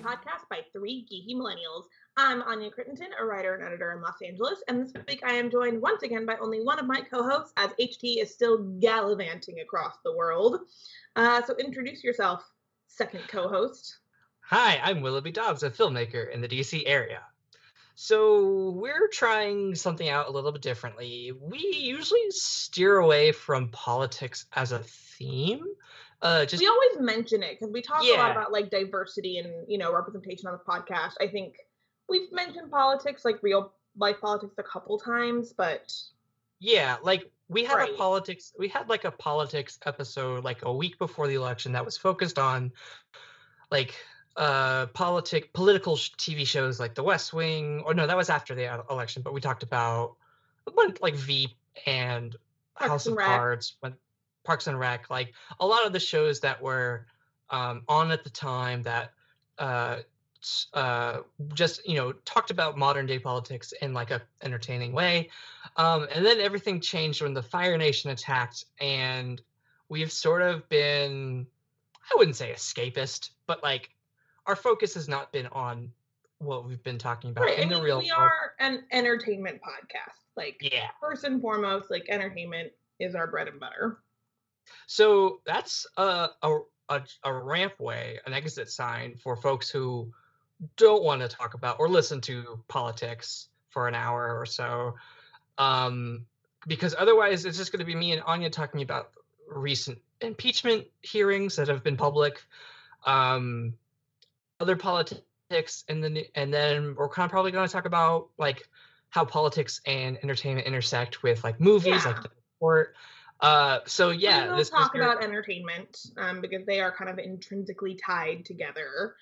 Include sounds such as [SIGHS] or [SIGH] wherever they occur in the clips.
podcast by three geeky millennials. I'm Anya Crittenton, a writer and editor in Los Angeles, and this week I am joined once again by only one of my co-hosts, as HT is still gallivanting across the world. Uh, so introduce yourself, second co-host. Hi, I'm Willoughby Dobbs, a filmmaker in the DC area. So we're trying something out a little bit differently. We usually steer away from politics as a theme. Uh, just we always mention it because we talk a lot about like diversity and you know representation on the podcast. I think we've mentioned politics, like real life politics, a couple times, but yeah, like we had Right. a politics. We had like a politics episode like a week before the election that was focused on like uh politic political sh- TV shows like The West Wing. Or no, that was after the uh, election. But we talked about a bunch like Veep and Parks House and of. Cards, when Parks and Rec, like a lot of the shows that were um, on at the time that uh, uh, just you know talked about modern day politics in like a entertaining way, um, and then everything changed when the Fire Nation attacked, and we've sort of been I wouldn't say escapist, but like our focus has not been on what we've been talking about right. I in the mean, real we world. are an entertainment podcast. Like Yeah. first and foremost, like entertainment is our bread and butter. So that's a, a a a ramp way, an exit sign for folks who don't want to talk about or listen to politics for an hour or so, um, because otherwise it's just going to be me and Anya talking about recent impeachment hearings that have been public, um, other politics, and then and then we're kind of probably going to talk about like how politics and entertainment intersect with like movies, like the sport. Uh, so yeah, we will talk about entertainment um, because they are kind of intrinsically tied together.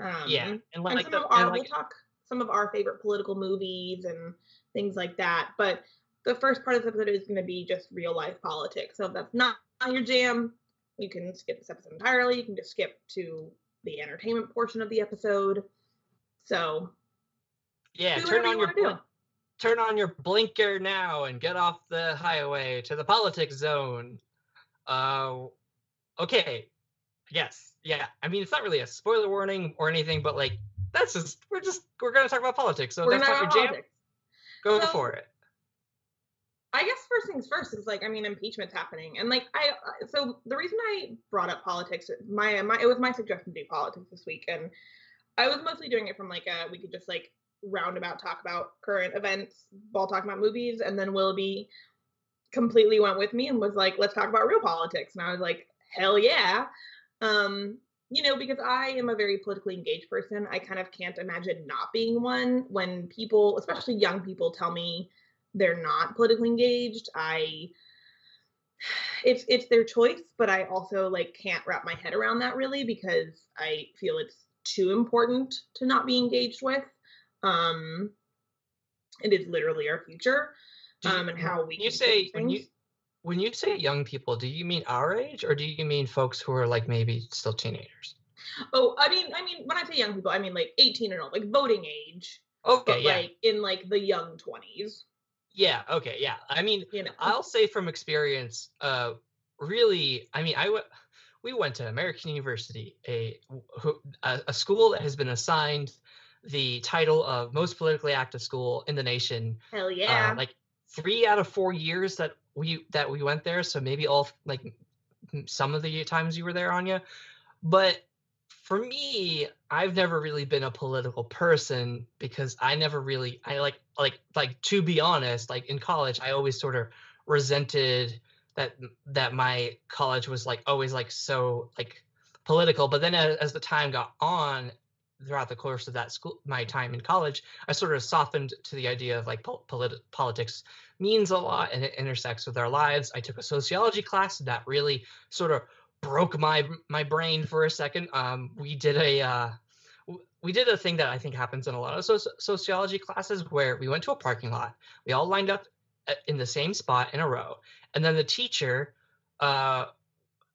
Um, yeah, and and some the, of our and we'll talk some of our favorite political movies and things like that. But the first part of this episode is going to be just real life politics. So if that's not your jam, you can skip this episode entirely. You can just skip to the entertainment portion of the episode. So yeah, turn on you your want to do. blink, turn on your blinker now and get off the highway to the politics zone. Uh, okay, yes, yeah. I mean, it's not really a spoiler warning or anything, but like that's just we're just we're gonna talk about politics. So We're that's not your jam. politics. Go So- for it. I guess first things first is like I mean impeachment's happening and like I I- so the reason I brought up politics my my it was my suggestion to do politics this week and I was mostly doing it from like a we could just like roundabout talk about current events while talking about movies and then Willoughby completely went with me and was like let's talk about real politics. And I was like hell yeah. Um you know because I am a very politically engaged person I kind of can't imagine not being one when people especially young people tell me they're not politically engaged. I it's it's their choice but i also like can't wrap my head around that really because i feel it's too important to not be engaged with um it is literally our future um and how we you say when you when you say young people, do you mean our age or do you mean folks who are like maybe still teenagers? oh i mean i mean when i say young people i mean like 18 and old like voting age Okay, but yeah, like in like the young 20s yeah, okay, yeah. I mean, you know I'll say from experience, uh, really, I mean, I I w- we went to American University, a, a a school that has been assigned the title of most politically active school in the nation. hell uh, yeah like three out of four years that we that we went there, so maybe all like some of the times you were there, Anya. But for me, I've never really been a political person because I never really I like like like to be honest, like in college, I always sort of resented that that my college was like always like so like political. But then as, as the time got on throughout the course of that school my time in college, I sort of softened to the idea of like pol- polit- politics means a lot and it intersects with our lives. I took a sociology class that really sort of broke my my brain for a second. Um, we did a uh, we did a thing that I think happens in a lot of soci- sociology classes where we went to a parking lot. We all lined up in the same spot in a row, and then the teacher uh,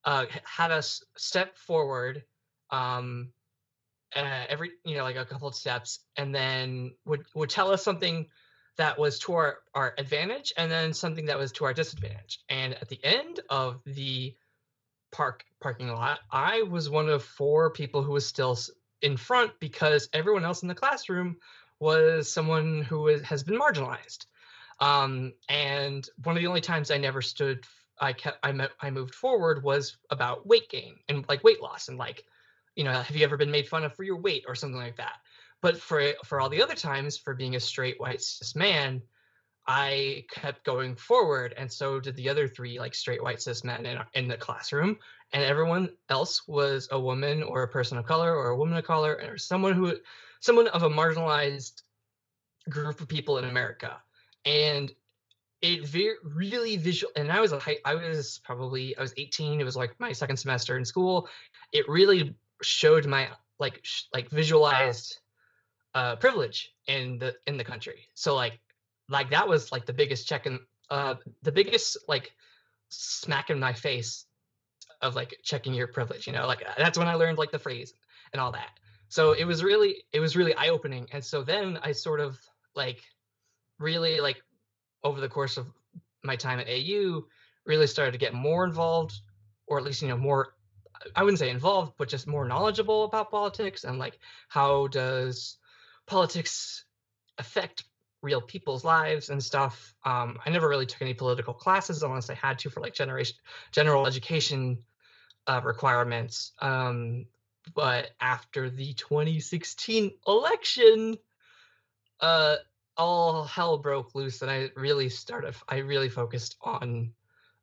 uh, had us step forward um, uh, every you know like a couple of steps, and then would would tell us something that was to our, our advantage and then something that was to our disadvantage. And at the end of the park parking lot, I was one of four people who was still in front because everyone else in the classroom was someone who has been marginalized. Um, and one of the only times I never stood, I kept, I, met, I moved forward was about weight gain and like weight loss and like, you know, have you ever been made fun of for your weight or something like that? But for for all the other times, for being a straight white cis man, I kept going forward, and so did the other three like straight white cis men in, in the classroom, and everyone else was a woman or a person of color or a woman of color or someone who someone of a marginalized group of people in America. And it really visual and I was a I was probably I was 18 it was like my second semester in school it really showed my like sh- like visualized uh privilege in the in the country. So like like that was like the biggest check in uh the biggest like smack in my face of like checking your privilege you know like that's when i learned like the phrase and all that. So it was really it was really eye opening and so then i sort of like really like over the course of my time at au really started to get more involved or at least you know more i wouldn't say involved but just more knowledgeable about politics and like how does politics affect real people's lives and stuff. Um, I never really took any political classes unless I had to for like generation general education uh, requirements. Um, but after the 2016 election, uh, all hell broke loose, and I really started. I really focused on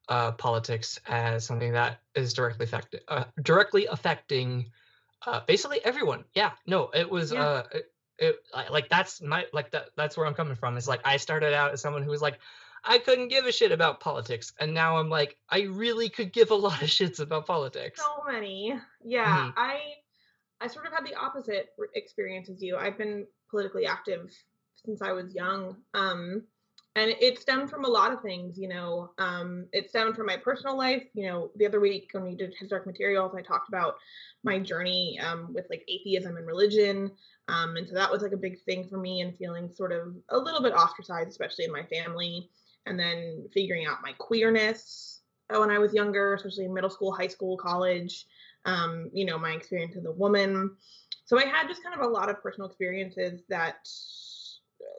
uh, politics as something that is directly affected, uh, directly affecting uh, basically everyone. Yeah, no, it was. Yeah. Uh, it, like that's my like that that's where i'm coming from it's like i started out as someone who was like i couldn't give a shit about politics and now i'm like i really could give a [LAUGHS] lot of shits about politics so many yeah mm-hmm. i i sort of had the opposite experience as you i've been politically active since i was young um and it stemmed from a lot of things you know um it stemmed from my personal life you know the other week when we did historic materials i talked about my journey um, with like atheism and religion um, and so that was like a big thing for me and feeling sort of a little bit ostracized, especially in my family. And then figuring out my queerness uh, when I was younger, especially in middle school, high school, college, um, you know, my experience as a woman. So I had just kind of a lot of personal experiences that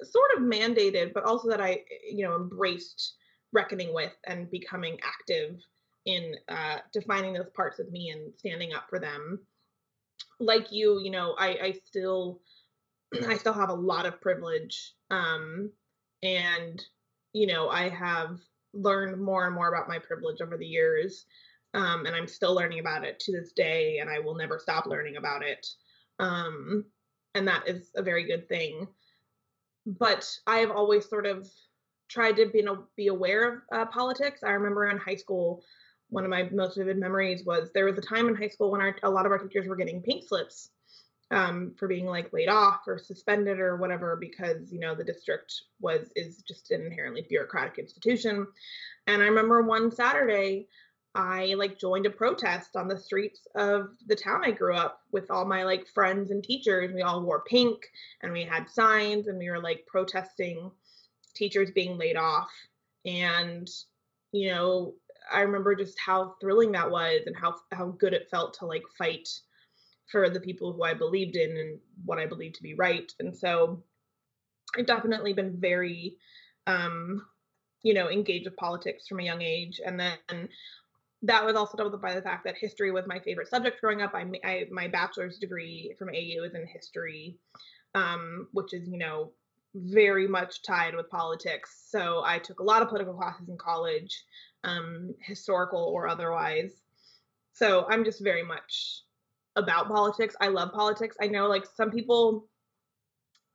sort of mandated, but also that I, you know, embraced reckoning with and becoming active in uh, defining those parts of me and standing up for them like you, you know, I, I still [CLEARS THROAT] I still have a lot of privilege. Um, and you know, I have learned more and more about my privilege over the years. Um, and I'm still learning about it to this day, and I will never stop learning about it. Um, and that is a very good thing. But I have always sort of tried to be, be aware of uh, politics. I remember in high school, one of my most vivid memories was there was a time in high school when our, a lot of our teachers were getting pink slips um, for being like laid off or suspended or whatever because you know the district was is just an inherently bureaucratic institution and i remember one saturday i like joined a protest on the streets of the town i grew up with all my like friends and teachers. We all wore pink and we had signs and we were like protesting teachers being laid off. And you know I remember just how thrilling that was and how how good it felt to like fight for the people who I believed in and what I believed to be right. And so I've definitely been very um you know engaged with politics from a young age. And then that was also doubled up by the fact that history was my favorite subject growing up. I, I my bachelor's degree from AU is in history, um, which is you know very much tied with politics. So I took a lot of political classes in college um, historical or otherwise. So I'm just very much about politics. I love politics. I know like some people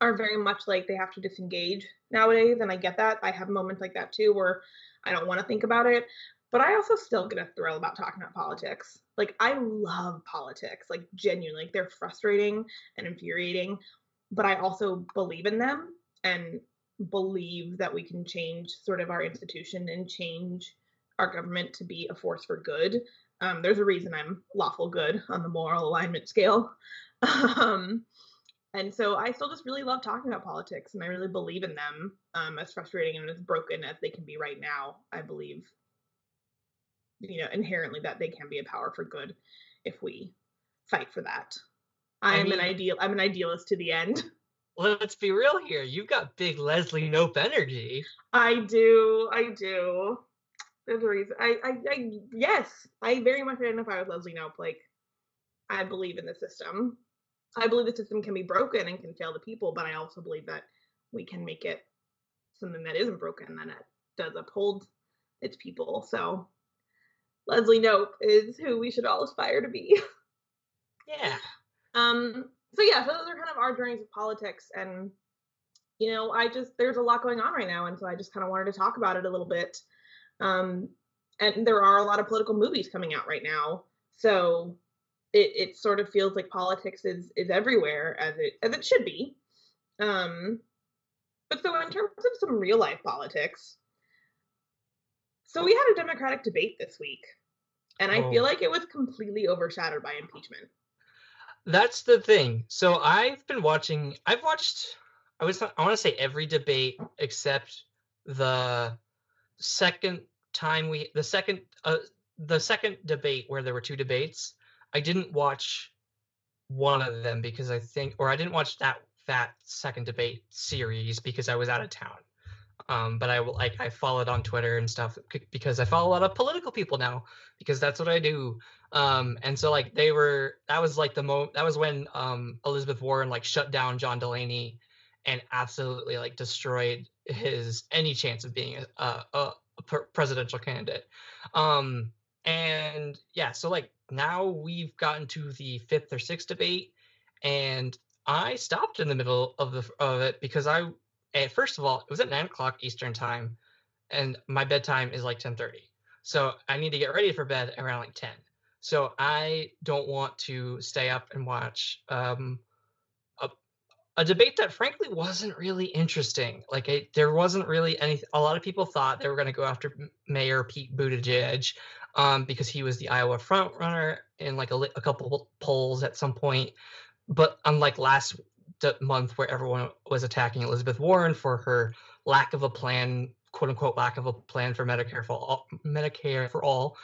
are very much like they have to disengage nowadays, and I get that. I have moments like that too where I don't want to think about it, but I also still get a thrill about talking about politics. Like I love politics, like genuinely. Like they're frustrating and infuriating, but I also believe in them and believe that we can change sort of our institution and change our government to be a force for good. Um, there's a reason I'm lawful good on the moral alignment scale. [LAUGHS] um, and so I still just really love talking about politics and I really believe in them. Um, as frustrating and as broken as they can be right now, I believe, you know, inherently that they can be a power for good if we fight for that. I'm mean, an ideal. I'm an idealist to the end. [LAUGHS] Let's be real here. You've got big Leslie Knope energy. I do. I do. There's a reason. I, I, I, yes, I very much identify with Leslie Knope. Like, I believe in the system. I believe the system can be broken and can fail the people, but I also believe that we can make it something that isn't broken and it does uphold its people. So, Leslie Knope is who we should all aspire to be. [LAUGHS] Yeah. Um. So yeah. So those are kind of our journeys of politics, and you know, I just there's a lot going on right now, and so I just kind of wanted to talk about it a little bit. Um, and there are a lot of political movies coming out right now, so it it sort of feels like politics is is everywhere as it as it should be. Um, but so in terms of some real life politics, so we had a Democratic debate this week, and I oh. feel like it was completely overshadowed by impeachment. That's the thing. So I've been watching. I've watched. I was. I want to say every debate except the second time we the second uh the second debate where there were two debates i didn't watch one of them because i think or i didn't watch that that second debate series because i was out of town um but i will like i followed on twitter and stuff because i follow a lot of political people now because that's what i do um and so like they were that was like the mo that was when um elizabeth warren like shut down john delaney and absolutely like destroyed his any chance of being a, a, presidential candidate. Um, and yeah, so like now we've gotten to the fifth or sixth debate, and I stopped in the middle of the of it because I, at first of all, it was at nine o'clock Eastern time, and my bedtime is like ten thirty. So I need to get ready for bed around like ten. So I don't want to stay up and watch um, a debate that frankly wasn't really interesting. Like it, there wasn't really any. A lot of people thought they were going to go after Mayor Pete Buttigieg um, because he was the Iowa front runner in like a, a couple polls at some point. But unlike last month, where everyone was attacking Elizabeth Warren for her lack of a plan, quote unquote, lack of a plan for Medicare for all, Medicare for all,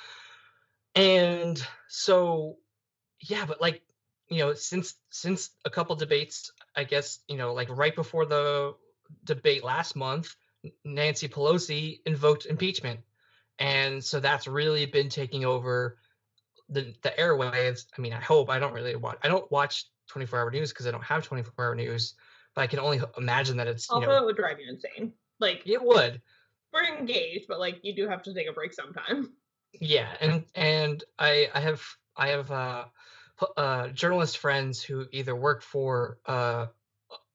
and so yeah, but like you know since since a couple debates i guess you know like right before the debate last month nancy pelosi invoked impeachment. And so that's really been taking over the the airwaves. I mean i hope i don't really watch i don't watch 24 hour news because i don't have 24 hour news but i can only imagine that it's you know, it would drive you insane like it would. We're engaged but like you do have to take a break sometime. Yeah and and i i have i have uh uh, journalist friends who either work for uh,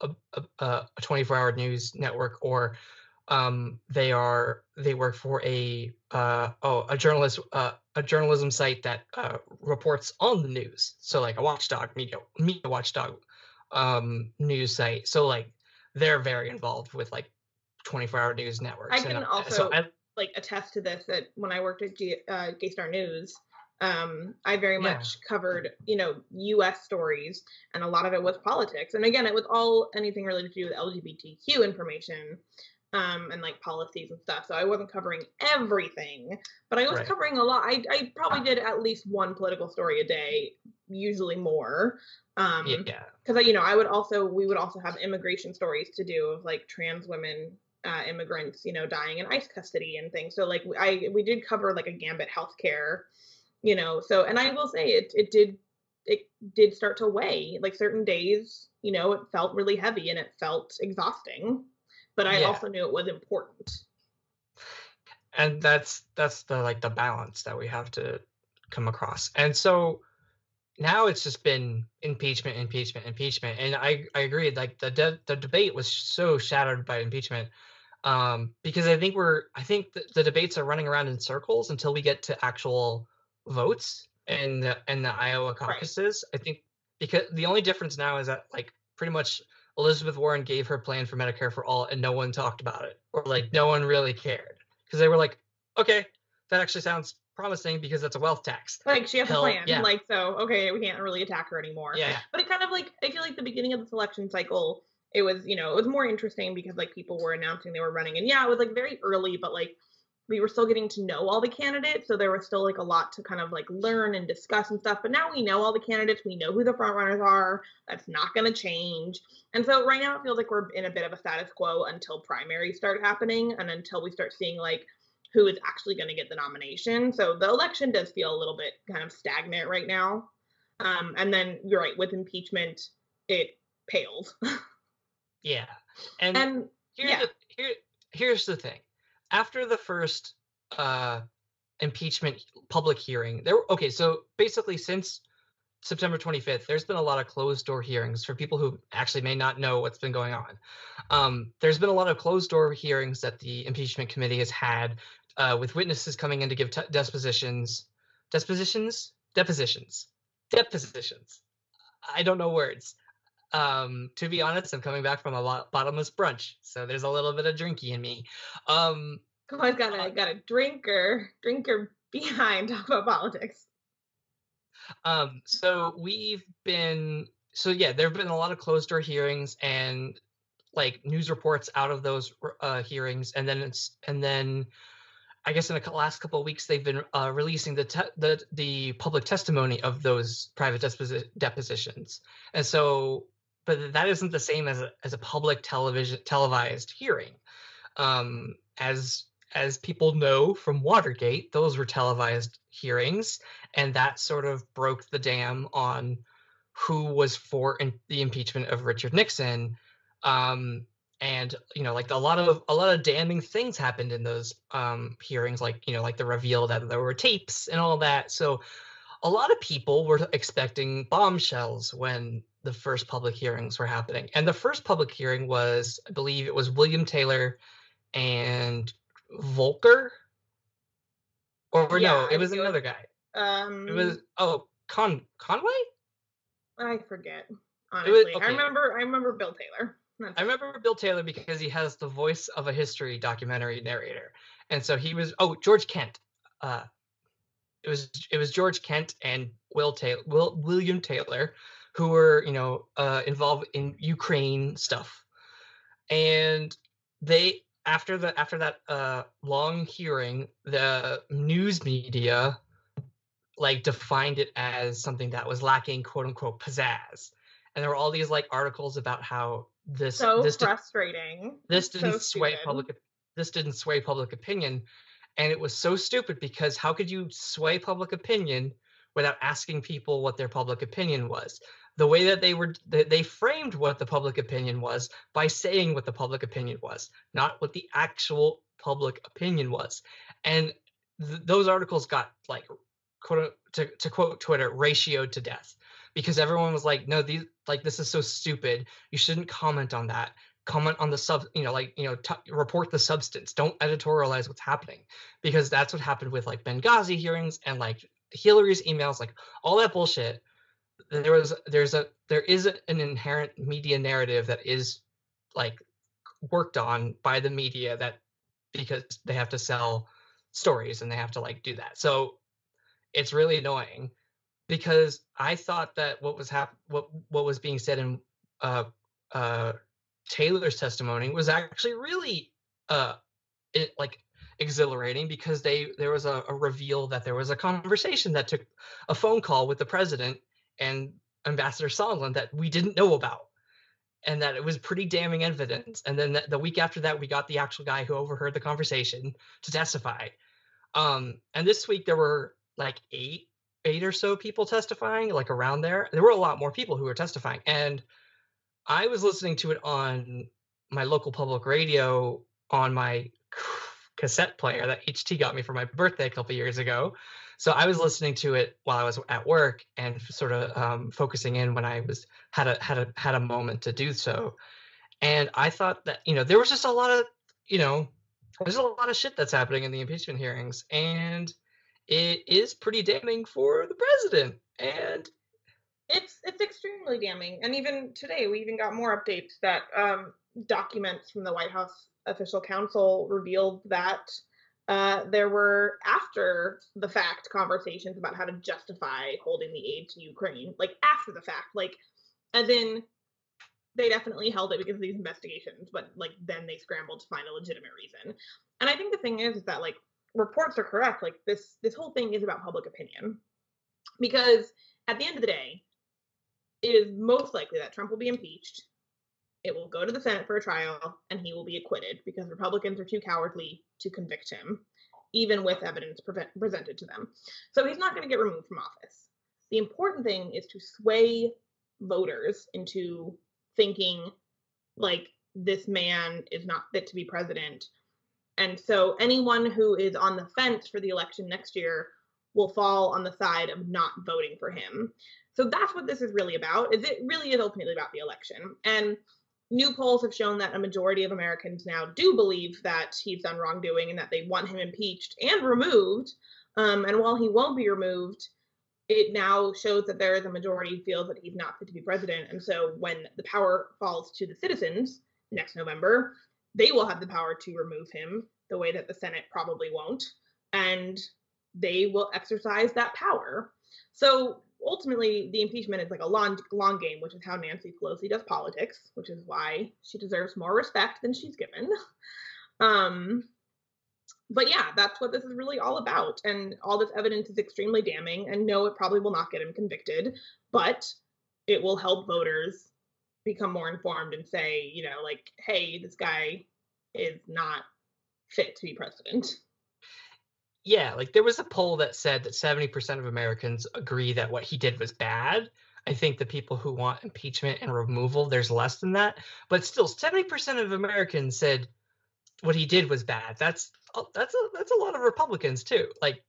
a, a, a 24-hour news network or um, they are they work for a uh, oh a journalist uh, a journalism site that uh, reports on the news. So like a watchdog media media watchdog um, news site. So like they're very involved with like 24-hour news networks. I can and, also so I, like attest to this that when I worked at G, uh, Star News, um, I very yeah. much covered, you know, U.S. stories, and a lot of it was politics. And again, it was all anything related to do with LGBTQ information, um, and like policies and stuff. So I wasn't covering everything, but I was right. covering a lot. I, I probably did at least one political story a day, usually more. Um, yeah. Because you know, I would also we would also have immigration stories to do of like trans women uh, immigrants, you know, dying in ICE custody and things. So like I we did cover like a gambit healthcare you know so and i will say it it did it did start to weigh like certain days you know it felt really heavy and it felt exhausting but i yeah. also knew it was important and that's that's the like the balance that we have to come across and so now it's just been impeachment impeachment impeachment and i i agree like the de- the debate was so shattered by impeachment um because i think we're i think the, the debates are running around in circles until we get to actual votes in the in the Iowa caucuses. Right. I think because the only difference now is that like pretty much Elizabeth Warren gave her plan for Medicare for all and no one talked about it or like no one really cared because they were like, okay, that actually sounds promising because that's a wealth tax. Like she has Hell, a plan. Yeah. Like so, okay, we can't really attack her anymore. Yeah. But it kind of like I feel like the beginning of the election cycle, it was you know it was more interesting because like people were announcing they were running and yeah it was like very early, but like we were still getting to know all the candidates, so there was still like a lot to kind of like learn and discuss and stuff. But now we know all the candidates, we know who the front runners are. That's not going to change. And so right now it feels like we're in a bit of a status quo until primaries start happening and until we start seeing like who is actually going to get the nomination. So the election does feel a little bit kind of stagnant right now. Um, and then you're right with impeachment, it pales. [LAUGHS] yeah, and, and here's yeah. the, here here's the thing after the first uh, impeachment public hearing, there. Okay, so basically, since September 25th, there's been a lot of closed door hearings for people who actually may not know what's been going on. Um, there's been a lot of closed door hearings that the impeachment committee has had uh, with witnesses coming in to give t- depositions, depositions, depositions, depositions. I don't know words. Um, to be honest, I'm coming back from a bottomless brunch, so there's a little bit of drinky in me. Um, oh, I've got a got a drinker drinker behind [LAUGHS] talk about politics. Um, so we've been so yeah, there have been a lot of closed door hearings and like news reports out of those uh, hearings, and then it's and then I guess in the last couple of weeks they've been uh, releasing the, te- the the public testimony of those private deposi- depositions, and so but that isn't the same as a, as a public television televised hearing. Um, as as people know from Watergate, those were televised hearings, and that sort of broke the dam on who was for in, the impeachment of Richard Nixon. Um, and you know, like a lot of a lot of damning things happened in those um, hearings, like you know, like the reveal that there were tapes and all that. So, a lot of people were expecting bombshells when the first public hearings were happening. And the first public hearing was, I believe it was William Taylor and Volker. Or yeah, no, it was another guy. Um, it was oh Con Conway. I forget. Honestly, was, okay. I remember. I remember Bill Taylor. That's I remember Bill Taylor because he has the voice of a history documentary narrator, and so he was. Oh, George Kent. Uh, it was it was George Kent and Will Taylor, Will William Taylor, who were you know uh, involved in Ukraine stuff, and they after the after that uh, long hearing, the news media like defined it as something that was lacking quote unquote pizzazz, and there were all these like articles about how this so this frustrating. Did, this didn't so sway stupid. public. This didn't sway public opinion, and it was so stupid because how could you sway public opinion without asking people what their public opinion was? the way that they were they framed what the public opinion was by saying what the public opinion was not what the actual public opinion was. And th- those articles got like quote uh, to, to quote twitter ratioed to death because everyone was like no these like this is so stupid. You shouldn't comment on that comment on the sub you know like you know t- report the substance. Don't editorialize what's happening because that's what happened with like benghazi hearings and like hillary's emails like all that bullshit. There was there's a there is an inherent media narrative that is like worked on by the media that because they have to sell stories and they have to like do that. So it's really annoying because i thought that what was hap- what what was being said in uh uh taylor's testimony was actually really uh it, like exhilarating because they there was a, a reveal that there was a conversation that took a phone call with the president and Ambassador Sondland that we didn't know about, and that it was pretty damning evidence. And then the, the week after that, we got the actual guy who overheard the conversation to testify. Um, and this week there were like eight, eight or so people testifying, like around there. There were a lot more people who were testifying, and I was listening to it on my local public radio on my [SIGHS] cassette player that HT got me for my birthday a couple years ago. So I was listening to it while I was at work and sort of um, focusing in when I was had a had a had a moment to do so. And I thought that you know there was just a lot of you know there's a lot of shit that's happening in the impeachment hearings, and it is pretty damning for the president. And it's it's extremely damning. And even today, we even got more updates that um, documents from the White House official counsel revealed that uh, there were after the fact conversations about how to justify holding the aid to Ukraine, like after the fact, like as in they definitely held it because of these investigations, but like then they scrambled to find a legitimate reason. And I think the thing is, is that like reports are correct, like this this whole thing is about public opinion. Because at the end of the day, it is most likely that Trump will be impeached. It will go to the Senate for a trial and he will be acquitted because Republicans are too cowardly to convict him, even with evidence pre- presented to them. So he's not going to get removed from office. The important thing is to sway voters into thinking like this man is not fit to be president. And so anyone who is on the fence for the election next year will fall on the side of not voting for him. So that's what this is really about. Is it really is ultimately about the election. And new polls have shown that a majority of Americans now do believe that he's done wrongdoing and that they want him impeached and removed. Um, and while he won't be removed, it now shows that there is a majority feels that he's not fit to be president. And so when the power falls to the citizens next November, they will have the power to remove him the way that the Senate probably won't. And they will exercise that power. So ultimately, the impeachment is like a long, long game, which is how Nancy Pelosi does politics, which is why she deserves more respect than she's given. Um, but yeah, that's what this is really all about. And all this evidence is extremely damning. And no, it probably will not get him convicted, but it will help voters become more informed and say, you know, like, hey, this guy is not fit to be president. Yeah, like there was a poll that said that 70% of Americans agree that what he did was bad. I think the people who want impeachment and removal, there's less than that. But still, 70% of Americans said what he did was bad. That's that's a that's a lot of Republicans too. Like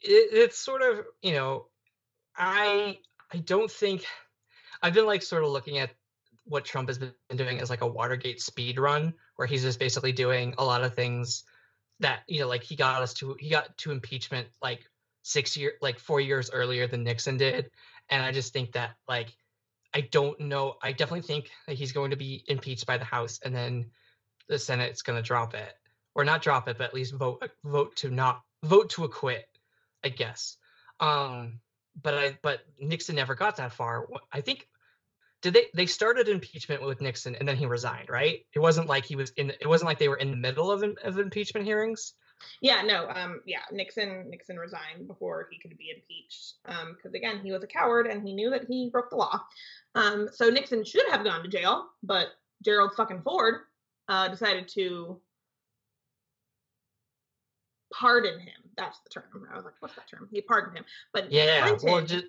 it, it's sort of you know, I I don't think I've been like sort of looking at what Trump has been doing as like a Watergate speed run, where he's just basically doing a lot of things that you know, like he got us to he got to impeachment like six year like four years earlier than Nixon did, and I just think that like I don't know. I definitely think that he's going to be impeached by the House, and then the Senate's going to drop it, or not drop it, but at least vote vote to not vote to acquit, I guess. Um, but I but Nixon never got that far. I think did they they started impeachment with Nixon and then he resigned, right? It wasn't like he was in. It wasn't like they were in the middle of of impeachment hearings. Yeah, no, um, yeah, Nixon Nixon resigned before he could be impeached, um, because again he was a coward and he knew that he broke the law. Um, so Nixon should have gone to jail, but Gerald fucking Ford uh, decided to pardon him. That's the term. I was like, what's that term? He pardoned him. But yeah, Clinton, well, just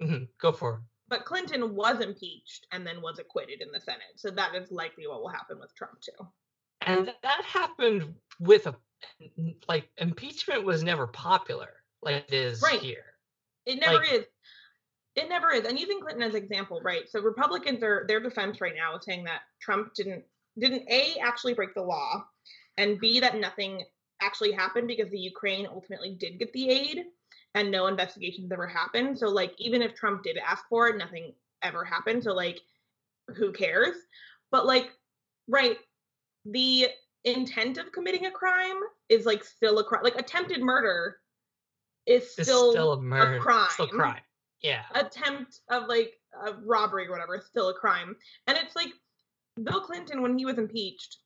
mm-hmm, go for it. But Clinton was impeached and then was acquitted in the Senate. So that is likely what will happen with Trump too. And that happened with a like impeachment was never popular like it is right. here. It never like, is. It never is. And using Clinton as an example, right? So Republicans are their defense right now is saying that Trump didn't didn't A actually break the law and B that nothing actually happened because the Ukraine ultimately did get the aid and no investigations ever happened. So like even if Trump did ask for it, nothing ever happened. So like who cares? But like right, the intent of committing a crime is like still a crime. Like attempted murder is still, still a, murder. a crime. Still crime. Yeah. Attempt of like a robbery or whatever is still a crime. And it's like Bill Clinton, when he was impeached,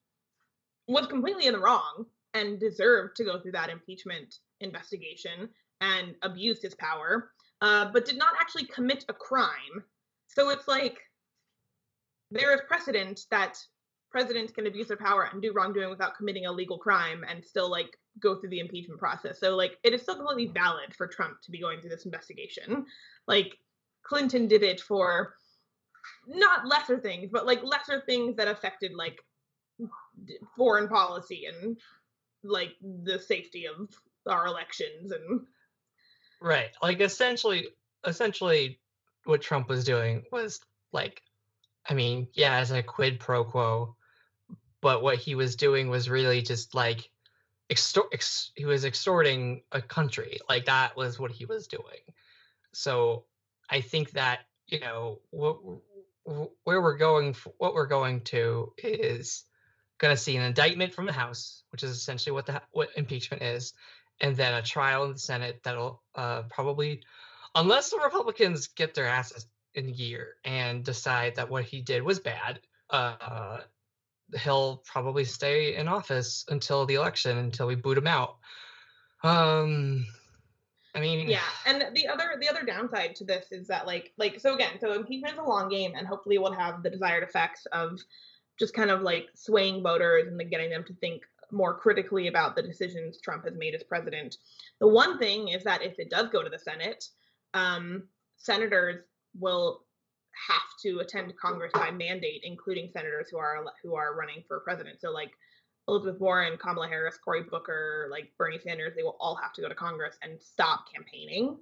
was completely in the wrong and deserved to go through that impeachment investigation and abused his power, uh, but did not actually commit a crime. So it's like there is precedent that presidents can abuse their power and do wrongdoing without committing a legal crime and still like go through the impeachment process. So like it is still completely valid for Trump to be going through this investigation. Like Clinton did it for not lesser things, but like lesser things that affected like foreign policy and like the safety of our elections and right like essentially essentially what trump was doing was like i mean yeah as a quid pro quo but what he was doing was really just like extort ex- he was extorting a country like that was what he was doing. So i think that you know what where we're going what we're going to is going to see an indictment from the house which is essentially what the what impeachment is and then a trial in the senate that'll uh, probably unless the republicans get their asses in gear and decide that what he did was bad uh, he'll probably stay in office until the election until we boot him out. Um, I mean, yeah, and the other the other downside to this is that like like so again, so impeachment is a long game, and hopefully will have the desired effects of just kind of like swaying voters and then getting them to think more critically about the decisions Trump has made as president. The one thing is that if it does go to the Senate, um, senators will have to attend Congress by mandate, including senators who are who are running for president. So like Elizabeth Warren, Kamala Harris, Cory Booker, like Bernie Sanders, they will all have to go to Congress and stop campaigning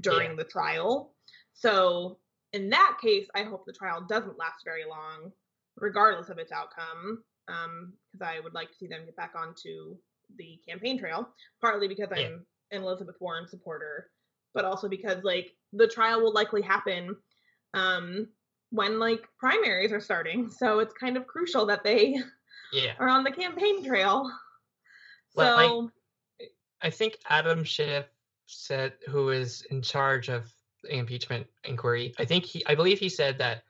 during yeah. the trial. So in that case, I hope the trial doesn't last very long, regardless of its outcome, because um, I would like to see them get back onto the campaign trail. Partly because I'm an Elizabeth Warren supporter, but also because like the trial will likely happen um, when like primaries are starting. So it's kind of crucial that they yeah. are on the campaign trail. Well, so I, I think Adam Schiff said who is in charge of the impeachment inquiry. I think he I believe he said that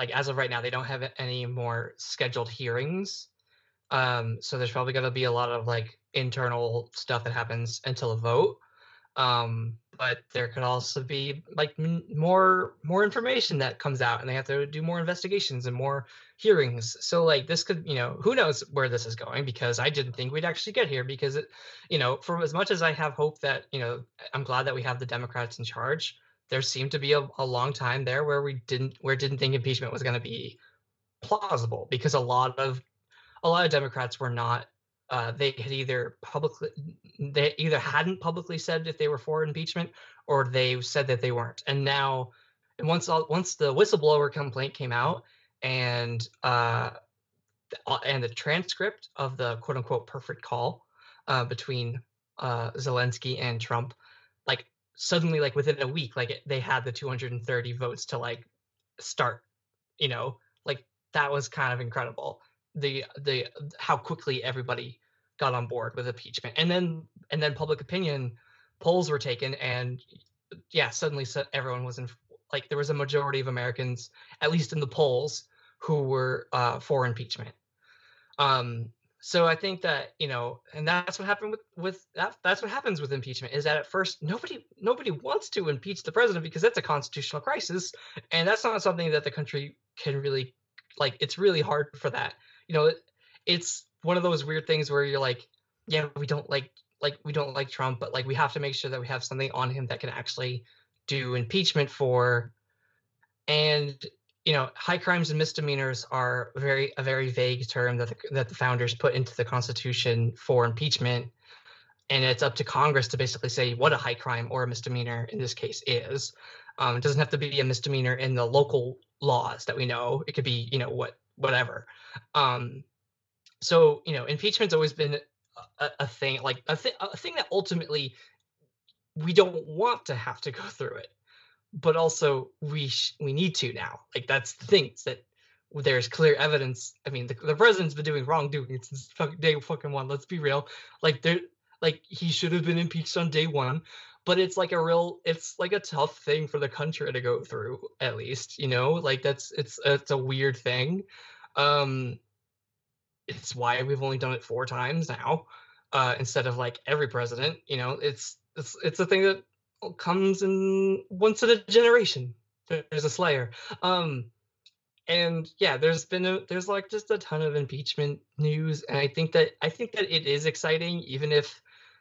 like as of right now they don't have any more scheduled hearings. Um so there's probably going to be a lot of like internal stuff that happens until a vote. Um but there could also be like m- more more information that comes out and they have to do more investigations and more hearings so like this could you know who knows where this is going because i didn't think we'd actually get here because it you know for as much as i have hope that you know i'm glad that we have the democrats in charge there seemed to be a, a long time there where we didn't where didn't think impeachment was going to be plausible because a lot of a lot of democrats were not uh, they had either publicly they either hadn't publicly said if they were for impeachment or they said that they weren't. And now and once all, once the whistleblower complaint came out and uh, uh and the transcript of the quote unquote perfect call uh, between uh, Zelensky and Trump suddenly like within a week like they had the 230 votes to like start you know? Like that was kind of incredible. The the how quickly everybody got on board with impeachment. And then and then public opinion polls were taken and yeah suddenly everyone was in like there was a majority of americans at least in the polls who were uh, for impeachment. Um so i think that you know and that's what happened with with that that's what happens with impeachment is that at first nobody nobody wants to impeach the president because that's a constitutional crisis and that's not something that the country can really like it's really hard for that you know, it's one of those weird things where you're like, yeah, we don't like like we don't like Trump, but like we have to make sure that we have something on him that can actually do impeachment for. And you know, high crimes and misdemeanors are very a very vague term that the, that the founders put into the Constitution for impeachment, and it's up to Congress to basically say what a high crime or a misdemeanor in this case is. Um, it doesn't have to be a misdemeanor in the local laws that we know. It could be you know what whatever. Um, so you know, impeachment's always been a, a thing, like a, th- a thing that ultimately we don't want to have to go through it, but also we sh- we need to now. Like that's the thing that there's clear evidence. I mean, the, the president's been doing wrongdoing since day fucking one. Let's be real. Like there, like he should have been impeached on day one but it's like a real it's like a tough thing for the country to go through at least you know like that's it's it's a weird thing um it's why we've only done it four times now uh instead of like every president you know it's it's it's a thing that comes in once in a generation there's a slayer um and yeah there's been a there's like just a ton of impeachment news and i think that i think that it is exciting even if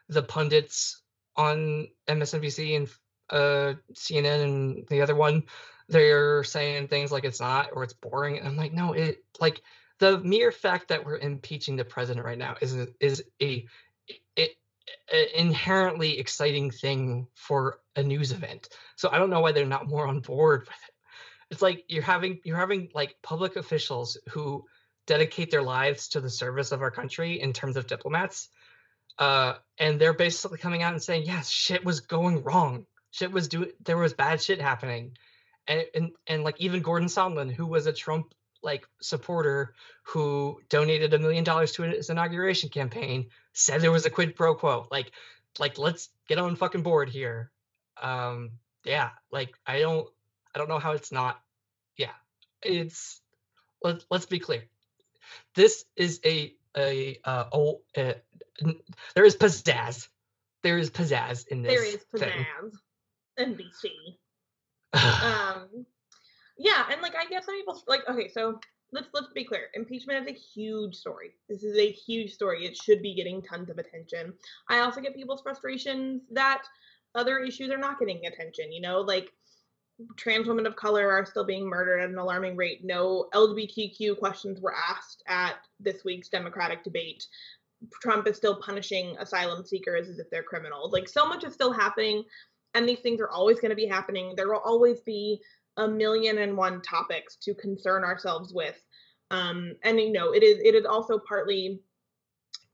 the pundits on MSNBC and uh, CNN and the other one, they're saying things like it's not or it's boring. And I'm like, no, it like the mere fact that we're impeaching the president right now is is a, a inherently exciting thing for a news event. So I don't know why they're not more on board with it. It's like you're having you're having like public officials who dedicate their lives to the service of our country in terms of diplomats uh, and they're basically coming out and saying, yes, shit was going wrong. Shit was doing, there was bad shit happening. And, and, and like even Gordon Sondland, who was a Trump like supporter who donated a million dollars to his inauguration campaign, said there was a quid pro quo. Like, like let's get on fucking board here. Um, yeah, like I don't, I don't know how it's not. Yeah, it's let let's be clear. this is a a uh, oh, uh, there is pizzazz. There is pizzazz in this. There is thing. pizzazz. NBC. [SIGHS] um, yeah, and like I guess some people like okay, so let's let's be clear. Impeachment is a huge story. This is a huge story. It should be getting tons of attention. I also get people's frustrations that other issues are not getting attention. You know, like trans women of color are still being murdered at an alarming rate. No LGBTQ questions were asked at this week's Democratic debate. Trump is still punishing asylum seekers as if they're criminals. Like so much is still happening, and these things are always going to be happening. There will always be a million and one topics to concern ourselves with. Um, and you know, it is it is also partly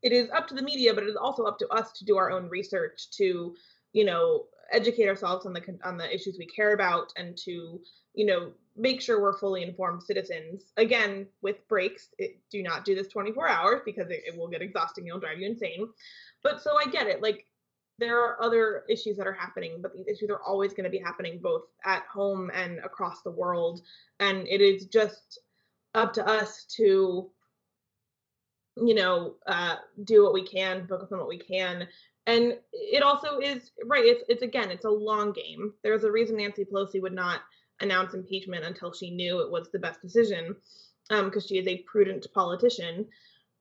it is up to the media, but it is also up to us to do our own research to, you know, educate ourselves on the on the issues we care about and to you know make sure we're fully informed citizens again with breaks it, do not do this 24 hours because it, it will get exhausting it'll drive you insane but so i get it like there are other issues that are happening but these issues are always going to be happening both at home and across the world. And it is just up to us to you know uh, do what we can focus on what we can. And it also is right it's it's again it's a long game. There's a reason nancy pelosi would not announce impeachment until she knew it was the best decision um because she is a prudent politician.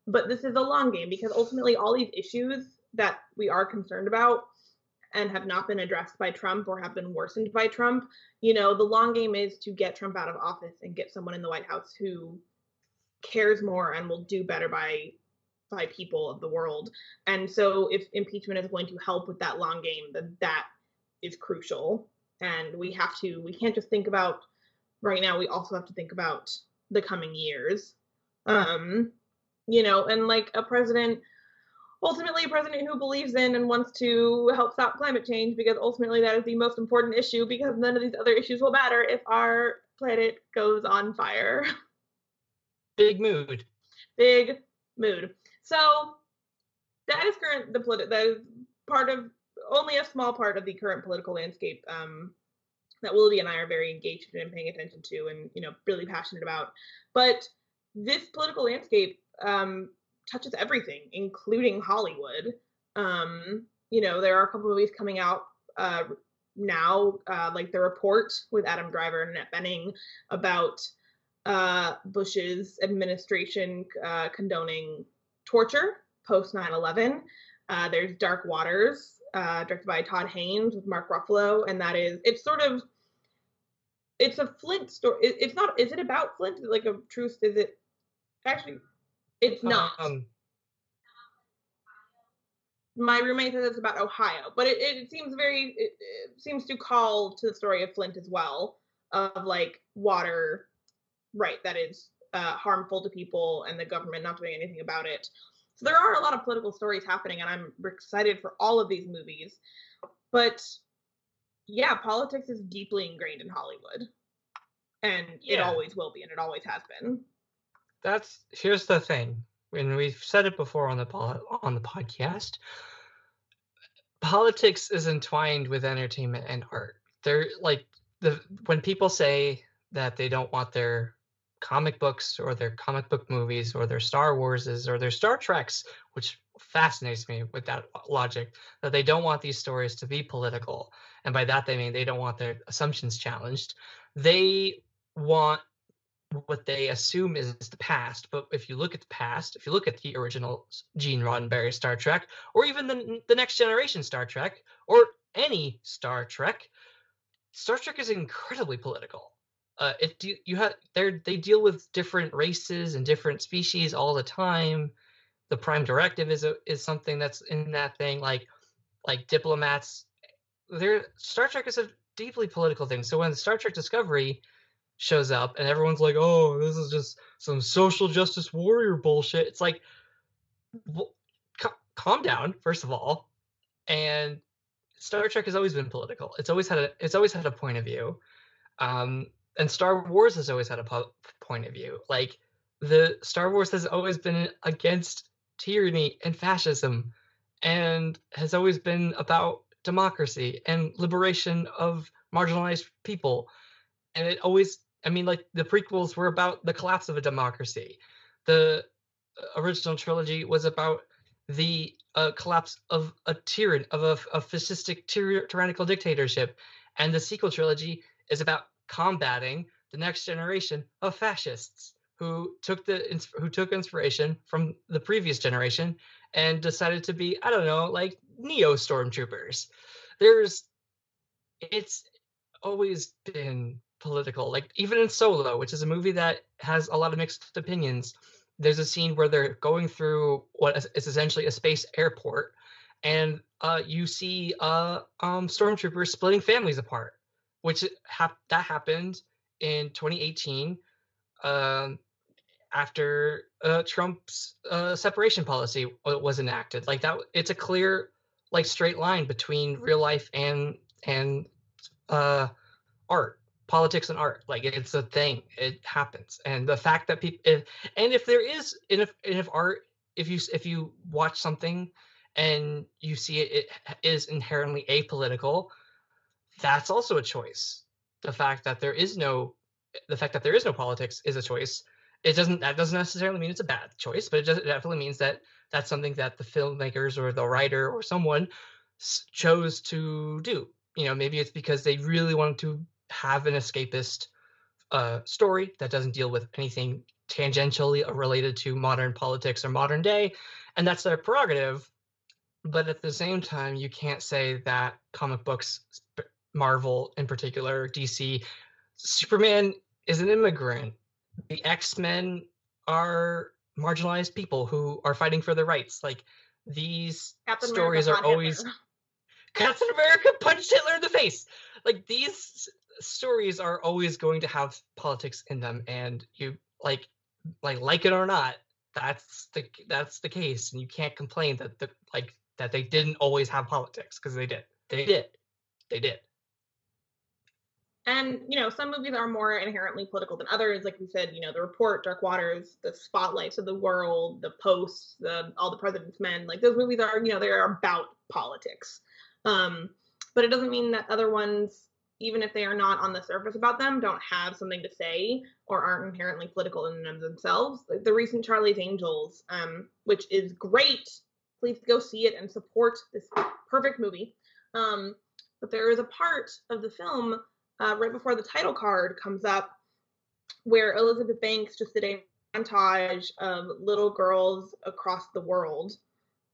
But this is a long game because ultimately all these issues that we are concerned about and have not been addressed by Trump or have been worsened by Trump, you know, the long game is to get Trump out of office and get someone in the White House who cares more and will do better by by people of the world. And so if impeachment is going to help with that long game, then that is crucial. And we have to, we can't just think about right now, we also have to think about the coming years. Um, you know, and like a president, ultimately a president who believes in and wants to help stop climate change because ultimately that is the most important issue because none of these other issues will matter if our planet goes on fire. Big mood. Big mood. So that is current the politi- that is part of only a small part of the current political landscape um, that Willoughby and I are very engaged in and paying attention to and you know really passionate about. But this political landscape um, touches everything, including Hollywood. Um, you know, there are a couple of movies coming out uh, now, uh, like The Report with Adam Driver and Annette Bening about uh, Bush's administration uh, condoning torture post 9 11. Uh, there's Dark Waters, uh, directed by Todd Haynes with Mark Ruffalo, and that is it's sort of it's a Flint story. It, it's not. Is it about Flint? Is it like a truth? Is it actually? It's not. Um, my roommate says it's about Ohio, but it, it seems very it, it seems to call to the story of Flint as well, of like water, right? That is uh, harmful to people and the government not doing anything about it. So there are a lot of political stories happening, and I'm excited for all of these movies. But yeah, politics is deeply ingrained in Hollywood, and yeah. it always will be, and it always has been. That's here's the thing, and we've said it before on the on the podcast. Politics is entwined with entertainment and art. They're like the when people say that they don't want their comic books or their comic book movies or their Star Warses or their Star Treks, which fascinates me with that logic, that they don't want these stories to be political. And by that, they mean they don't want their assumptions challenged. They want what they assume is the past. But if you look at the past, if you look at the original Gene Roddenberry Star Trek, or even the, the next generation Star Trek, or any Star Trek, Star Trek is incredibly political uh, it do you have they they deal with different races and different species all the time. The Prime Directive is a, is something that's in that thing. Like like diplomats, there Star Trek is a deeply political thing. So when Star Trek Discovery shows up and everyone's like, "Oh, this is just some social justice warrior bullshit," it's like, well, calm down, first of all. And Star Trek has always been political. It's always had a it's always had a point of view. Um, and Star Wars has always had a po- point of view. Like the Star Wars has always been against tyranny and fascism and has always been about democracy and liberation of marginalized people. And it always I mean like the prequels were about the collapse of a democracy. The original trilogy was about the uh, collapse of a tyranny of a, a fascistic tyr- tyrannical dictatorship, and the sequel trilogy is about combating the next generation of fascists who took the who took inspiration from the previous generation and decided to be I don't know like neo stormtroopers. There's it's always been political. Like even in Solo, which is a movie that has a lot of mixed opinions, there's a scene where they're going through what is essentially a space airport, and uh, you see uh, um, stormtroopers splitting families apart, which hap- that happened in 2018 um, after uh, Trump's uh, separation policy was enacted. Like that, it's a clear, like straight line between real life and and uh, art politics and art like it's a thing it happens and the fact that people if, and if there is and if and if art if you if you watch something and you see it, it is inherently apolitical that's also a choice. The fact that there is no the fact that there is no politics is a choice. It doesn't that doesn't necessarily mean it's a bad choice but it, it definitely means that that's something that the filmmakers or the writer or someone chose to do. You know maybe it's because they really wanted to have an escapist uh, story that doesn't deal with anything tangentially related to modern politics or modern day, and that's their prerogative. But at the same time, you can't say that comic books, Marvel in particular, DC, Superman is an immigrant. The X Men are marginalized people who are fighting for their rights. Like these Captain stories America are always. Hitler. [LAUGHS] Captain America punched Hitler in the face. Like these stories are always going to have politics in them and you like like like it or not that's the that's the case and you can't complain that the like that they didn't always have politics because they did. They did. They did. And you know some movies are more inherently political than others like we said you know the report dark waters the spotlights of the world the posts the all the president's men like those movies are you know they're about politics. Um but it doesn't mean that other ones even if they are not on the surface about them, don't have something to say or aren't inherently political in themselves. The recent Charlie's Angels, um, which is great. Please go see it and support this perfect movie. Um, but there is a part of the film uh, right before the title card comes up where Elizabeth Banks just did a montage of little girls across the world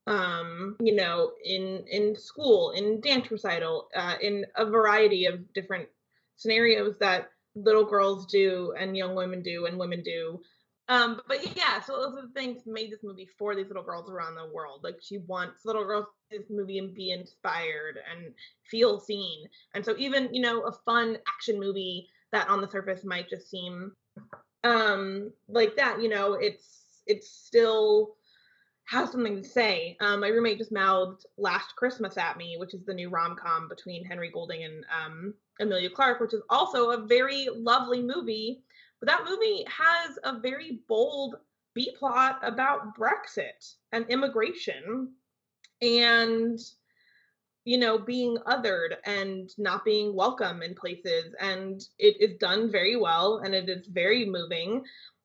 um, you know, in in school, in dance recital, uh, in a variety of different scenarios that little girls do and young women do and women do. Um, but yeah, so those are the things made this movie for these little girls around the world. Like she wants little girls to this movie and be inspired and feel seen. And so even, you know, a fun action movie that on the surface might just seem um like that, you know, it's it's still has something to say. Um, my roommate just mouthed "Last Christmas" at me, which is the new rom com between Henry Golding and um, Emilia Clarke, which is also a very lovely movie. But that movie has a very bold B plot about Brexit and immigration, and you know being othered and not being welcome in places, and it is done very well, and it is very moving.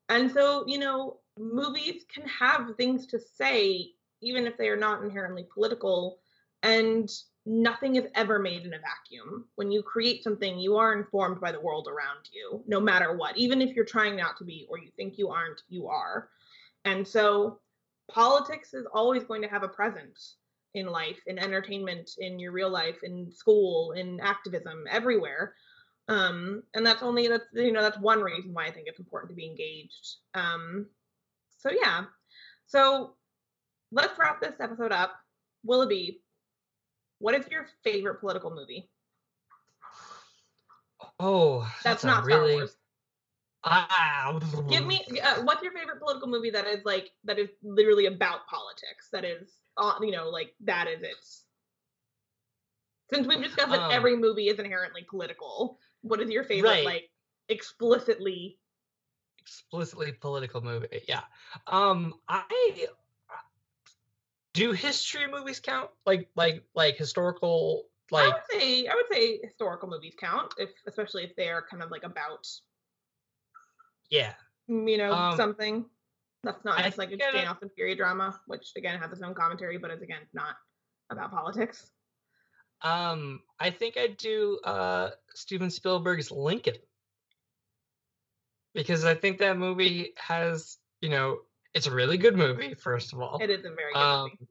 And so, you know, movies can have things to say even if they are not inherently political and nothing is ever made in a vacuum. When you create something you are informed by the world around you no matter what even if you're trying not to be or you think you aren't you are. And so politics is always going to have a presence in life in entertainment in your real life in school in activism everywhere. Um and that's only that's you know that's one reason why i think it's important to be engaged. Um so yeah. So let's wrap this episode up. Willoughby, what is your favorite political movie? Oh, that's, that's not really... Star Wars. Ah, give me uh, what's your favorite political movie that is like that is literally about politics that is uh, you know like that is it since we've discussed that um, every movie is inherently political what is your favorite right. like explicitly explicitly political movie. Yeah. Um, I do history movies count? Like like like historical like I would say I would say historical movies count if especially if they are kind of like about yeah you know um, something That's not just like a Jane Austen period drama, which again has its own commentary, but is again not about politics. Um, I think I'd do uh Steven Spielberg's Lincoln. Because I think that movie has, you know, it's a really good movie, first of all. It is a very good Um, movie.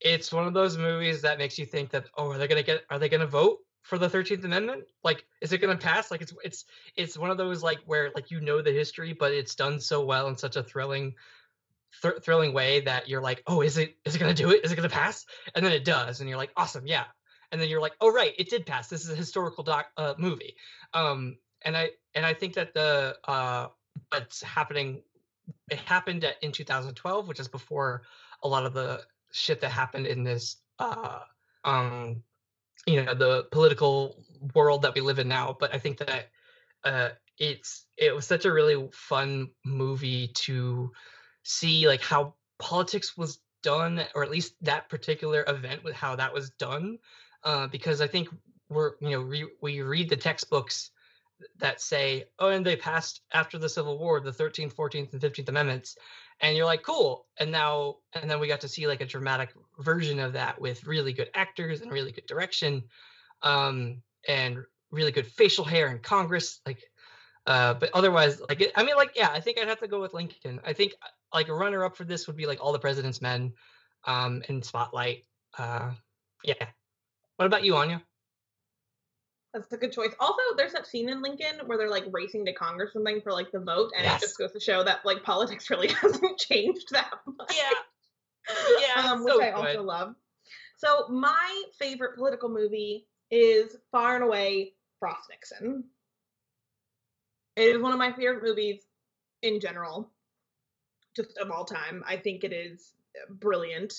it's one of those movies that makes you think that oh, are they gonna get? Are they gonna vote for the Thirteenth Amendment? Like, is it gonna pass? Like, it's it's it's one of those like where like you know the history, but it's done so well in such a thrilling, thr thrilling way that you're like, oh, is it is it gonna do it? Is it gonna pass? And then it does, and you're like, awesome, yeah. And then you're like, oh right, it did pass. This is a historical doc uh, movie. Um, and I and I think that the uh, what's happening, it happened at, in 2012, which is before a lot of the shit that happened in this uh um you know the political world that we live in now. But i think that uh it's it was such a really fun movie to see like how politics was done or at least that particular event with how that was done uh because i think we're you know re- we read the textbooks that say oh and they passed after the civil war the 13th 14th and 15th amendments. And you're like cool. And now and then we got to see like a dramatic version of that with really good actors and really good direction um and really good facial hair in congress like uh but otherwise like i mean like yeah i think i'd have to go with lincoln. I think like a runner up for this would be like all the president's men um and spotlight uh yeah. What about you anya That's a good choice. Also, there's that scene in Lincoln where they're like racing to Congress or something for like the vote, and Yes. it just goes to show that like politics [LAUGHS] really hasn't changed that much. yeah [LAUGHS] yeah um, which so I good. also love. So my favorite political movie is far and away Frost Nixon. It is one of my favorite movies in general, just of all time. I think it is brilliant.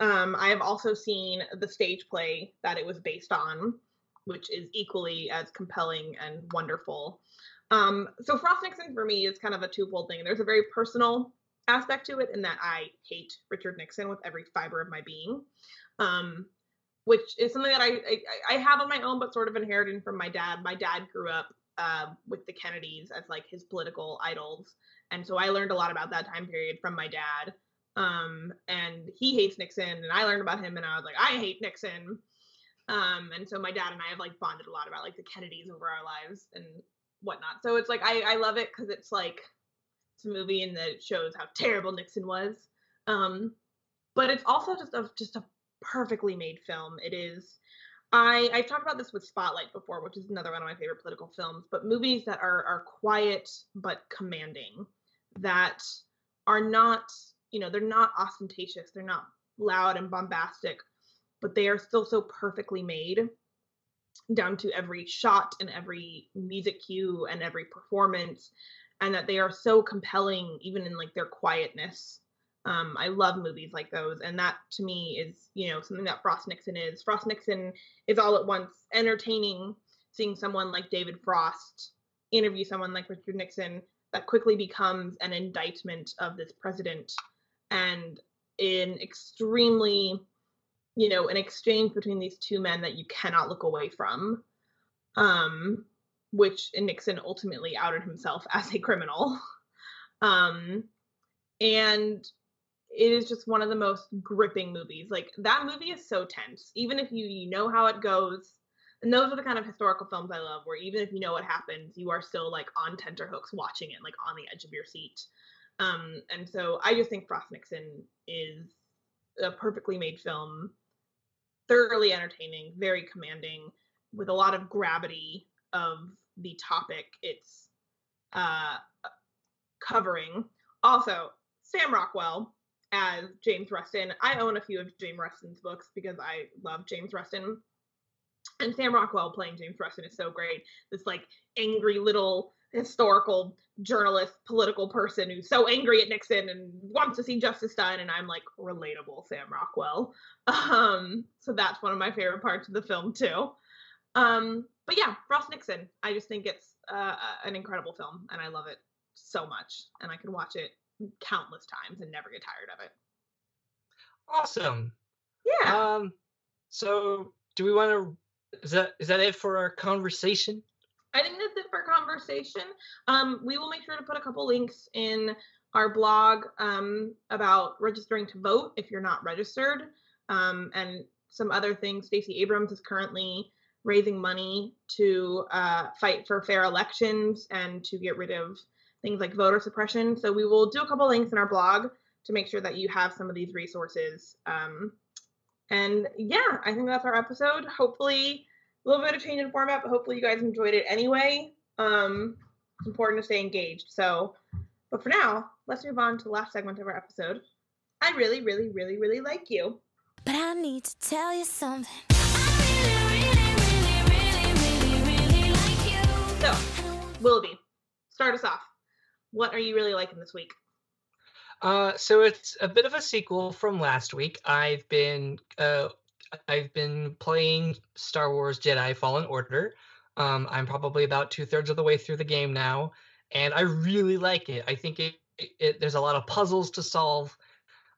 Um, I have also seen the stage play that it was based on, which is equally as compelling and wonderful. Um, so Frost Nixon for me is kind of a twofold thing. There's a very personal aspect to it in that I hate Richard Nixon with every fiber of my being, um, which is something that I, I I have on my own, but sort of inherited from my dad. My dad grew up uh, with the Kennedys as like his political idols, and so I learned a lot about that time period from my dad. Um, and he hates Nixon, and I learned about him, and I was like, I hate Nixon. Um, and so my dad and I have like bonded a lot about like the Kennedys over our lives and whatnot. So it's like I I love it because it's like it's a movie and that shows how terrible Nixon was. Um, but it's also just a just a perfectly made film. It is. I I've talked about this with Spotlight before, which is another one of my favorite political films. But movies that are are quiet but commanding, that are not you know they're not ostentatious, they're not loud and bombastic, but they are still so perfectly made down to every shot and every music cue and every performance and that they are so compelling even in like their quietness. Um, i love movies like those and that to me is you know something that frost nixon is. Frost nixon is all at once entertaining seeing someone like david frost interview someone like richard nixon that quickly becomes an indictment of this president and in extremely you know an exchange between these two men that you cannot look away from um which nixon ultimately outed himself [LAUGHS] as a criminal. Um and it is just one of the most gripping movies. Like that movie is so tense even if you you know how it goes. And those are the kind of historical films i love where even if you know what happens you are still like on tenterhooks watching it like on the edge of your seat. Um and so i just think frost nixon is a perfectly made film thoroughly entertaining very commanding with a lot of gravity of the topic it's uh covering. Also sam rockwell as james reston. I own a few of james reston's books because i love james reston. And sam rockwell playing james reston is so great. This like angry little historical journalist political person who's so angry at nixon and wants to see justice done and i'm like relatable sam rockwell. [LAUGHS] Um so that's one of my favorite parts of the film too. Um but yeah frost nixon. I just think it's uh, an incredible film and i love it so much and i can watch it countless times and never get tired of it. Awesome. Yeah. Um so do we want to is that is that it for our conversation I think that's it for conversation. Um, we will make sure to put a couple links in our blog um, about registering to vote if you're not registered, um, and some other things. Stacey Abrams is currently raising money to uh, fight for fair elections and to get rid of things like voter suppression. So we will do a couple links in our blog to make sure that you have some of these resources. Um, and yeah, I think that's our episode. Hopefully, a little bit of change in format, but hopefully you guys enjoyed it anyway. Um, it's important to stay engaged. So, but for now, let's move on to the last segment of our episode. I really, really, really, really like you. But I need to tell you something. So, Willoughby, start us off. What are you really liking this week? Uh, so it's a bit of a sequel from last week. I've been uh, I've been playing Star Wars Jedi Fallen Order. Um, I'm probably about two thirds of the way through the game now, and I really like it. I think it, it, it there's a lot of puzzles to solve,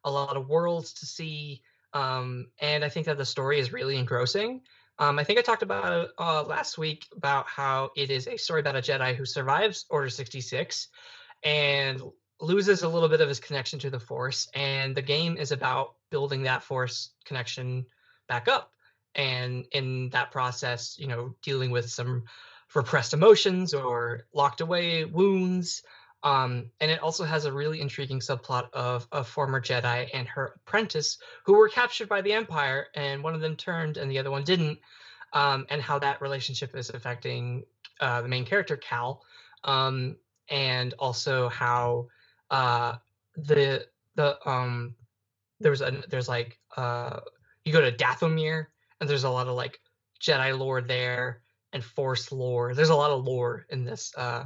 a lot of worlds to see, um, and I think that the story is really engrossing. Um, I think I talked about uh, last week about how it is a story about a Jedi who survives Order 66 and loses a little bit of his connection to the Force, and the game is about building that Force connection back up and in that process you know dealing with some repressed emotions or locked away wounds um, and it also has a really intriguing subplot of a former Jedi and her apprentice who were captured by the Empire, and one of them turned and the other one didn't, um, and how that relationship is affecting uh, the main character Cal, um, and also how uh, the the um, there's a there's like uh, you go to Dathomir and there's a lot of like Jedi lore there and Force lore. There's a lot of lore in this uh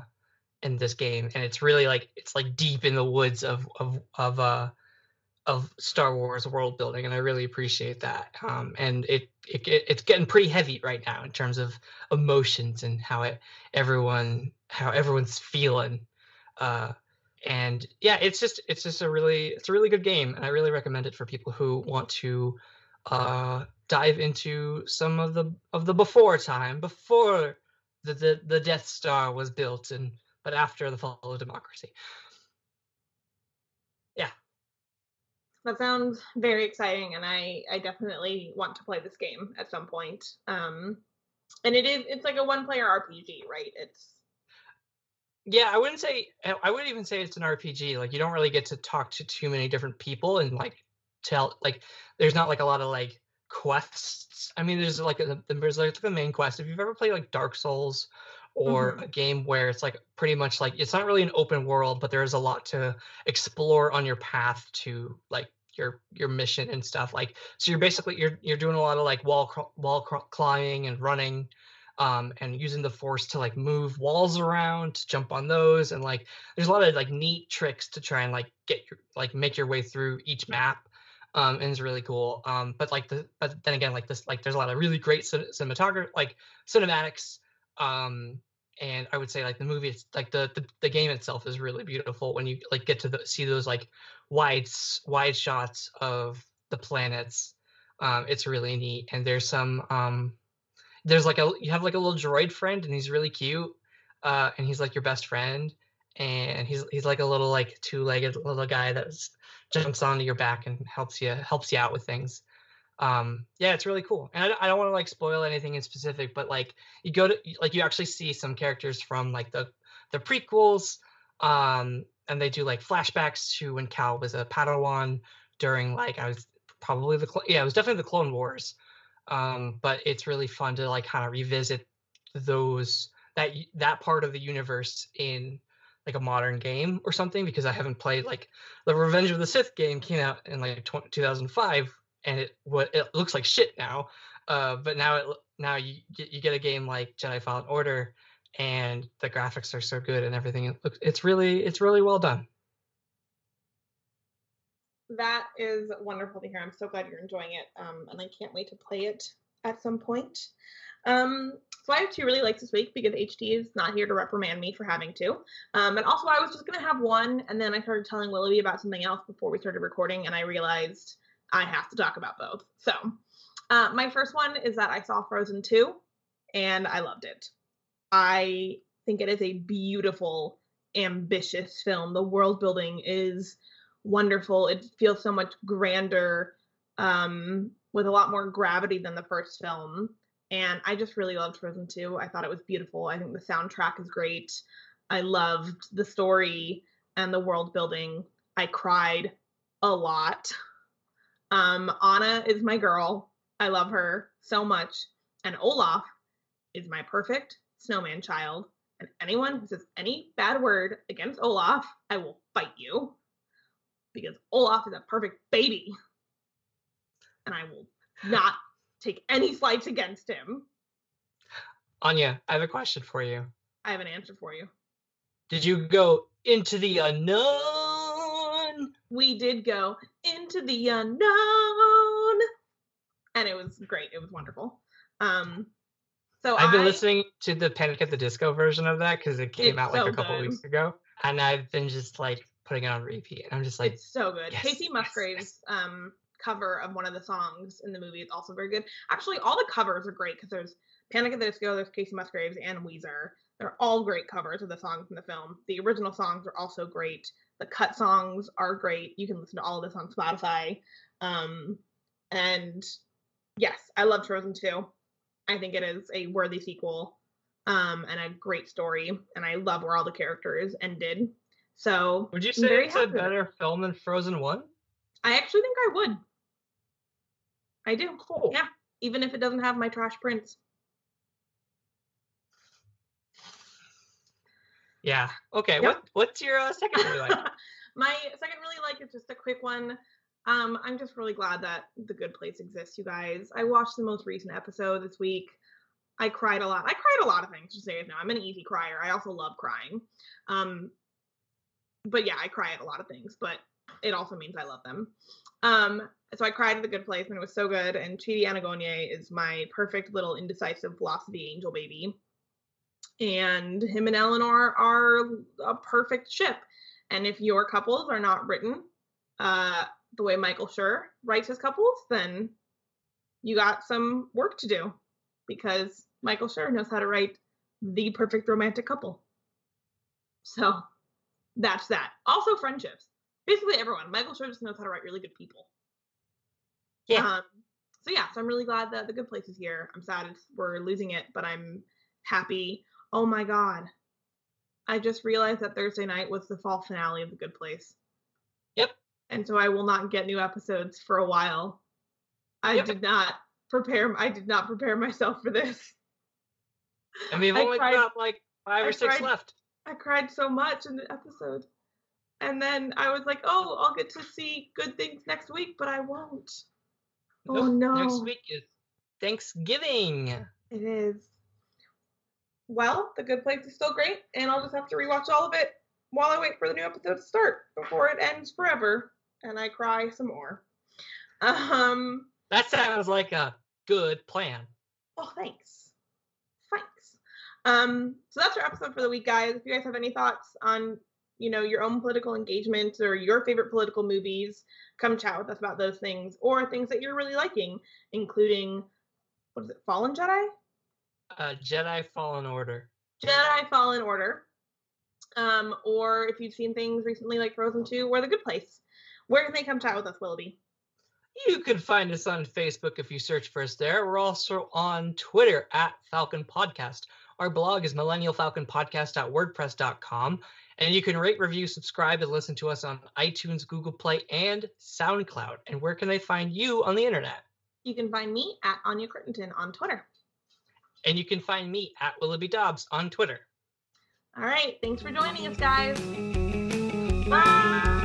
in this game, and it's really like it's like deep in the woods of of of uh of Star Wars world building, and I really appreciate that. Um, and it, it it's getting pretty heavy right now in terms of emotions and how it everyone how everyone's feeling. Uh, and yeah, it's just it's just a really it's a really good game, and I really recommend it for people who want to uh, dive into some of the of the before time, before the, the the Death Star was built, and but after the fall of democracy. Yeah, that sounds very exciting, and I I definitely want to play this game at some point. Um, and it is it's like a one player RPG, right? It's yeah, I wouldn't say I wouldn't even say it's an RPG. Like you don't really get to talk to too many different people and like tell like there's not like a lot of like quests. I mean, there's like a, there's like the main quest. If you've ever played like Dark Souls or mm-hmm. a game where it's like pretty much like it's not really an open world, but there's a lot to explore on your path to like your your mission and stuff. Like so, you're basically you're you're doing a lot of like wall cr- wall cr- climbing and running. Um, and using the force to like move walls around to jump on those and like there's a lot of like neat tricks to try and like get your like make your way through each map um, and it's really cool. Um, but like the but then again, like this, like there's a lot of really great cinematography, like cinematics. Um, and I would say like the movie, it's like the, the the game itself is really beautiful when you like get to the, see those like wide wide shots of the planets. Um, it's really neat, and there's some um, there's like a you have like a little droid friend, and he's really cute, uh, and he's like your best friend, and he's he's like a little like two-legged little guy that jumps onto your back and helps you helps you out with things. Um, yeah, it's really cool. And I, I don't want to like spoil anything in specific, but like you go to like you actually see some characters from like the the prequels, um, and they do like flashbacks to when Cal was a Padawan during like I was probably the yeah it was definitely the Clone Wars. Um, but it's really fun to like kind of revisit those that that part of the universe in like a modern game or something because I haven't played like the Revenge of the Sith game came out in like 2005 and it what it looks like shit now. Uh, but now it now you you get a game like Jedi Fallen Order and the graphics are so good and everything. It looks it's really it's really well done. That is wonderful to hear. I'm so glad you're enjoying it, um, and I can't wait to play it at some point. Um, so I have two really likes this week because HT is not here to reprimand me for having two. Um, and also I was just gonna have one, and then I started telling Willoughby about something else before we started recording, and I realized I have to talk about both. So uh, my first one is that I saw Frozen 2 and I loved it. I think it is a beautiful ambitious film. The world building is wonderful. It feels so much grander, um, with a lot more gravity than the first film. And I just really loved Frozen 2. I thought it was beautiful. I think the soundtrack is great. I loved the story and the world building. I cried a lot. Um, Anna is my girl. I love her so much. And Olaf is my perfect snowman child. And anyone who says any bad word against Olaf, I will fight you. Because Olaf is a perfect baby. And I will not take any slights against him. Anya, I have a question for you. I have an answer for you. Did you go into the unknown? We did go into the unknown. And it was great. It was wonderful. Um so I've been I- listening to the Panic at the Disco version of that because it came out like so a couple good. weeks ago, and I've been just like putting it on repeat. And I'm just like, it's so good. yes, Kacey yes, Musgraves' um cover of one of the songs in the movie is also very good. Actually, all the covers are great because there's Panic at the Disco, there's Kacey Musgraves and Weezer. They're all great covers of the songs in the film. The original songs are also great. The cut songs are great. You can listen to all of this on Spotify. Um, and yes, I love Frozen 2. I think it is a worthy sequel um, and a great story. And I love where all the characters ended. So would you say it's a happy it. better film than Frozen One? I actually think I would. I do. Cool. Yeah. Even if it doesn't have my trash prints. Yeah. Okay. Yep. What What's your uh, second really like? [LAUGHS] my second really like is just a quick one. Um, I'm just really glad that The Good Place exists, you guys. I watched the most recent episode this week. I cried a lot. I cried a lot of things, just so you know. I'm an easy crier. I also love crying. Um, but yeah, I cry at a lot of things, but it also means I love them. Um, so I cried at The Good Place and it was so good. And Chidi Anagonye is my perfect little indecisive philosophy angel baby. And him and Eleanor are a perfect ship. And if your couples are not written uh, the way Michael Schur writes his couples, then you got some work to do because Michael Schur knows how to write the perfect romantic couple. So that's that. Also, friendships. Basically, everyone. Michael Schur just knows how to write really good people. Yeah. Um, so yeah, so I'm really glad that the good place is here. I'm sad it's, we're losing it, but I'm happy. Oh my god. I just realized that Thursday night was the fall finale of the good place. Yep. And so I will not get new episodes for a while. I Yep. did not prepare I did not prepare myself for this. And we've I only cried- got like five I or six cried- left. I cried so much in the episode. And then I was like, oh, I'll get to see good things next week, but I won't. Oh Nope, no. Next week is Thanksgiving. It is. Well, The Good Place is still great, and I'll just have to rewatch all of it while I wait for the new episode to start before it ends forever and I cry some more. Um, That sounds like a good plan. oh, thanks. Thanks. Um, so that's our episode for the week, guys. If you guys have any thoughts on, you know, your own political engagements or your favorite political movies, come chat with us about those things or things that you're really liking, including what is it, Fallen Jedi? Uh, Jedi Fallen Order. Jedi Fallen Order. Um, or if you've seen things recently like Frozen 2 or The Good Place. Where can they come chat with us, Willoughby? You can find us on Facebook if you search for us there. We're also on Twitter at Falcon Podcast. Our blog is millennialfalconpodcast.wordpress.com. And you can rate, review, subscribe, and listen to us on iTunes, Google Play, and SoundCloud. And where can they find you on the internet? You can find me at Anya Crittenton on Twitter. And you can find me at Willoughby Dobbs on Twitter. All right, thanks for joining us, guys. Bye.